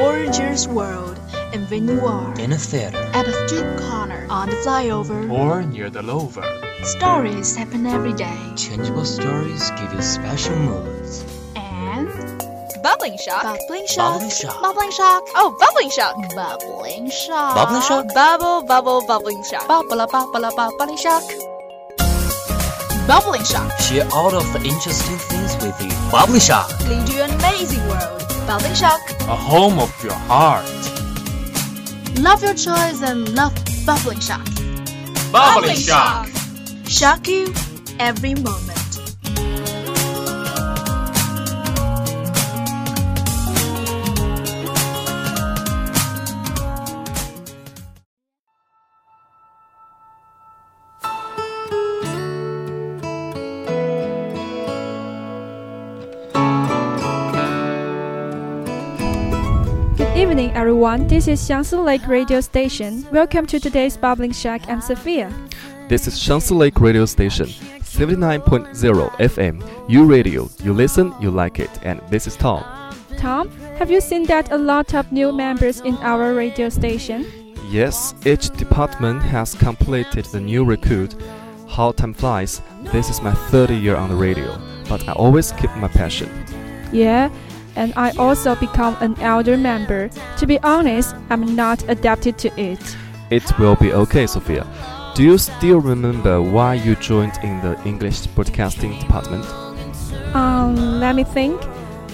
gorgeous world, and when you are in a theater, at a street corner, on the flyover, or near the lover. stories happen every day. changeable stories give you special moods. And Bubbling shock. bubbling shock, Bubbling shock. bubbling shock, oh, bubbling shock. bubbling shock, Bubbling shock? Bubble, bubble, bubbling shock. bubble, bubble, bubbling shock, bubbling shock. Share all of the interesting things with you. Bubbly Shock. Lead you an amazing world. Bubbling shock. A home of your heart. Love your choice and love bubbling shock. Bubbling shock. Shock you every moment. Evening, everyone. This is Xiangsi Lake Radio Station. Welcome to today's Bubbling Shock. I'm Sophia. This is Xiangsi Lake Radio Station, 79.0 FM. You radio, you listen, you like it. And this is Tom. Tom, have you seen that a lot of new members in our radio station? Yes, each department has completed the new recruit. How time flies. This is my third year on the radio, but I always keep my passion. Yeah, and I also become an elder member. To be honest, I'm not adapted to it. It will be okay, Sophia. Do you still remember why you joined in the English broadcasting department? Um, let me think.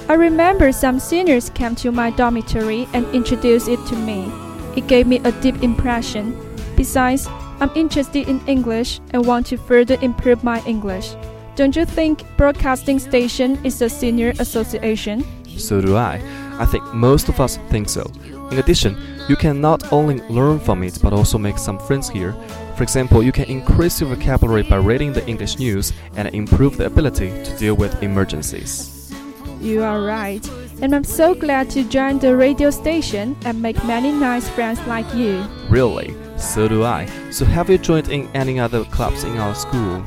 I remember some seniors came to my dormitory and introduced it to me. It gave me a deep impression. Besides, I'm interested in English and want to further improve my English. Don't you think broadcasting station is a senior association? So do I. I think most of us think so. In addition, you can not only learn from it but also make some friends here. For example, you can increase your vocabulary by reading the English news and improve the ability to deal with emergencies. You are right. And I'm so glad to join the radio station and make many nice friends like you. Really? So do I. So have you joined in any other clubs in our school?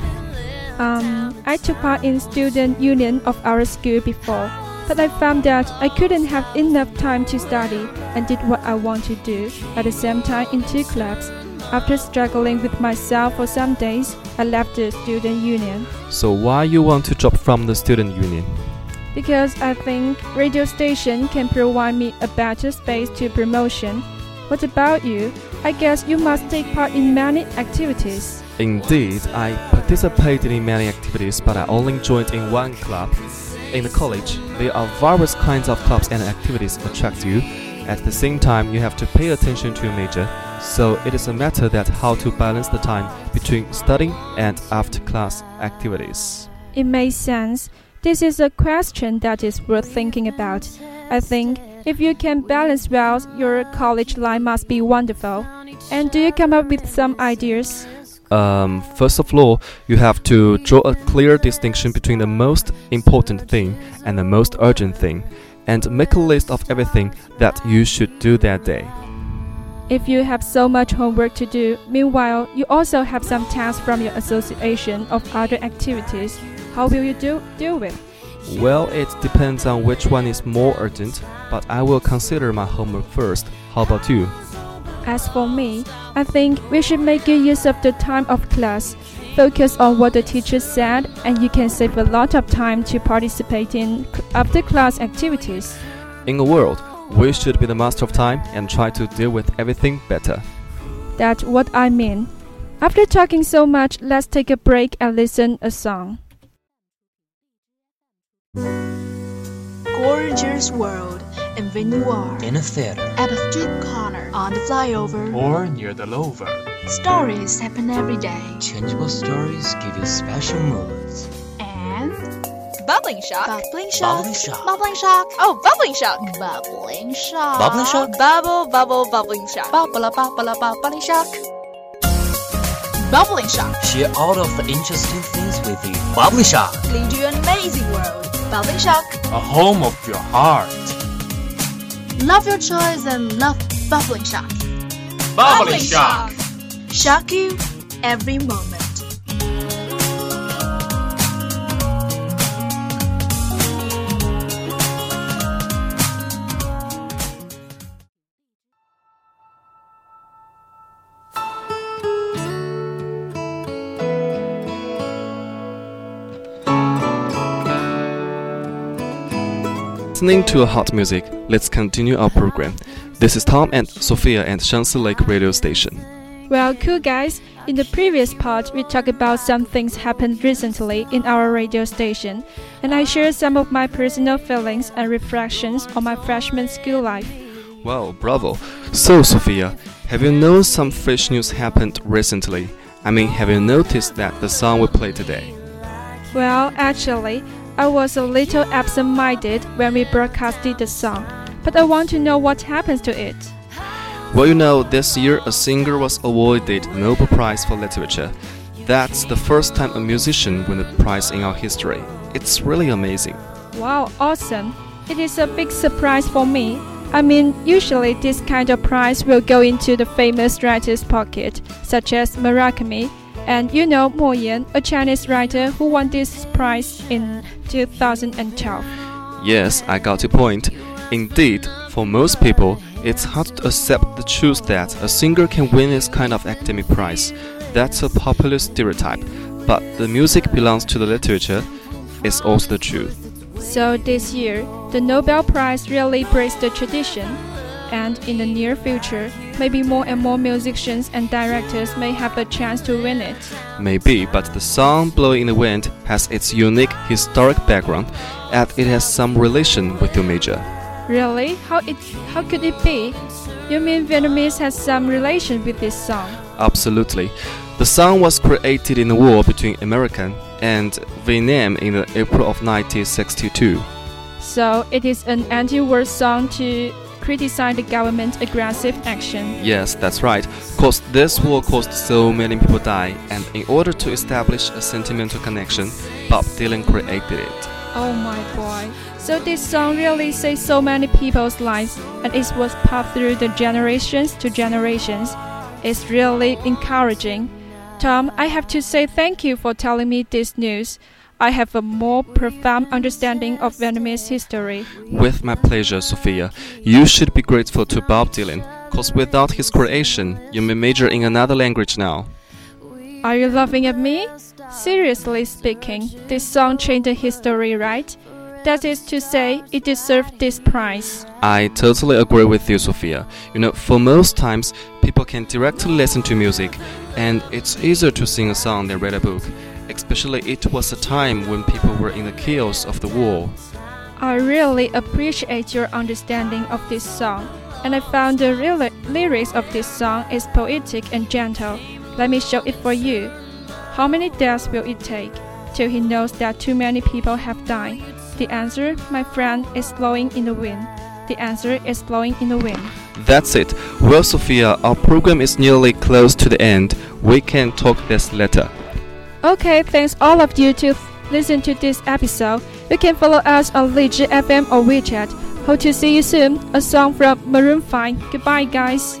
Um, I took part in student union of our school before, but I found that I couldn't have enough time to study and did what I want to do at the same time in two clubs. After struggling with myself for some days, I left the student union So why you want to drop from the student union? because I think radio station can provide me a better space to promotion. What about you? I guess you must take part in many activities. Indeed, I participated in many activities, but I only joined in one club. In the college, there are various kinds of clubs and activities attract you. At the same time, you have to pay attention to your major, so it is a matter that how to balance the time between studying and after-class activities. It makes sense. This is a question that is worth thinking about. I think if you can balance well, your college life must be wonderful. And do you come up with some ideas? Um, first of all, you have to draw a clear distinction between the most important thing and the most urgent thing, and make a list of everything that you should do that day. If you have so much homework to do, meanwhile, you also have some tasks from your association of other activities, how will you do, deal with? Well, it depends on which one is more urgent, but I will consider my homework first. How about you? As for me, I think we should make good use of the time of class. Focus on what the teacher said, and you can save a lot of time to participate in after class activities. In a world, we should be the master of time and try to deal with everything better. That's what I mean. After talking so much, let's take a break and listen a song. Gorgeous world, and when you are In a theater, at a street corner, on the flyover, Or near the lover. stories happen every day. changeable stories give you special moods. And Bubbling shock. bubbling shock, Bubbling shock. bubbling shock, oh, bubbling shock. bubbling shock, Bubbling shock? Bubble, bubble, bubbling shock. bubble, bubble, bubbling shock, bubbling shock. Share all of the interesting things with you. Bubbly Shock. Lead you an amazing world. Bubbling shock. A home of your heart. Love your choice and love bubbling shock. Bubbling shock. Shock you every moment. Listening to hot music, let's continue our program. This is Tom and Sophia at Xiangsi Lake Radio Station. Well, cool guys. In the previous part, we talked about some things happened recently in our radio station, and I shared some of my personal feelings and reflections on my freshman school life. Wow, bravo. So, Sophia, have you known some fresh news happened recently? I mean, have you noticed that the song we play today? Well, actually, I was a little absent minded when we broadcasted the song, but I want to know what happens to it. Well, you know, this year a singer was awarded the Nobel Prize for Literature. That's the first time a musician won a prize in our history. It's really amazing. Wow, awesome! It is a big surprise for me. I mean, usually this kind of prize will go into the famous writer's pocket, such as Murakami, and you know Mo Yan, a Chinese writer who won this prize in 2012. Yes, I got your point. Indeed, for most people, it's hard to accept the truth that a singer can win this kind of academic prize. That's a popular stereotype, but the music belongs to the literature is also the truth. So this year, the Nobel Prize really breaks the tradition, and in the near future, maybe more and more musicians and directors may have a chance to win it. Maybe, but the song Blowing in the Wind has its unique historic background, and it has some relation with your major. Really? How it how could it be? You mean Vietnamese has some relation with this song? Absolutely. The song was created in the war between American and Vietnam in the April of 1962. So it is an anti-war song to criticize the government's aggressive action. Yes, that's right. Cause this war caused so many people die, and in order to establish a sentimental connection, Bob Dylan created it. Oh my boy. So this song really saved so many people's lives and it was passed through the generations to generations. It's really encouraging. Tom, I have to say thank you for telling me this news. I have a more profound understanding of Vietnamese history. With my pleasure, Sophia. You should be grateful to Bob Dylan, cause without his creation, you may major in another language now. Are you laughing at me? Seriously speaking, this song changed the history, right? That is to say, it deserved this prize. I totally agree with you, Sophia. You know, for most times, people can directly listen to music, and it's easier to sing a song than read a book. Especially, it was a time when people were in the chaos of the war. I really appreciate your understanding of this song, and I found the real lyrics of this song is poetic and gentle. Let me show it for you. How many deaths will it take till he knows that too many people have died? The answer, my friend, is blowing in the wind. The answer is blowing in the wind. That's it. Well, Sophia, our program is nearly close to the end. We can talk this later. Okay, thanks all of you to listen to this episode. You can follow us on Lizhi FM or WeChat. Hope to see you soon. A song from Maroon 5. Goodbye, guys.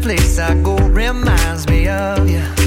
place I go reminds me of you.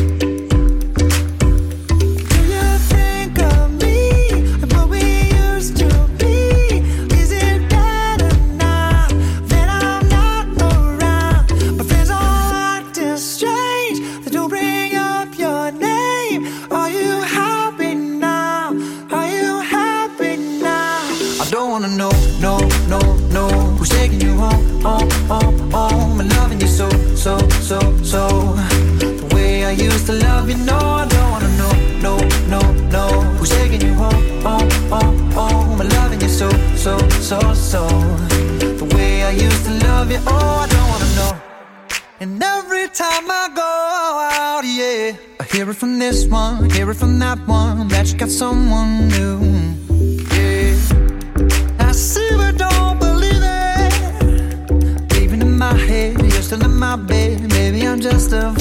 Time I go out, yeah, I Hear it from this one, hear it from that one, that you got someone new. Yeah. I see but don't believe it. Even in my head, you're still in my bed. Maybe I'm just a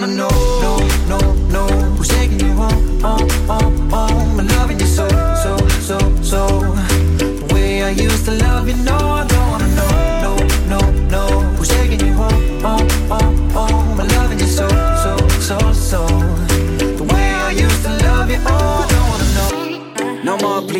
wanna know,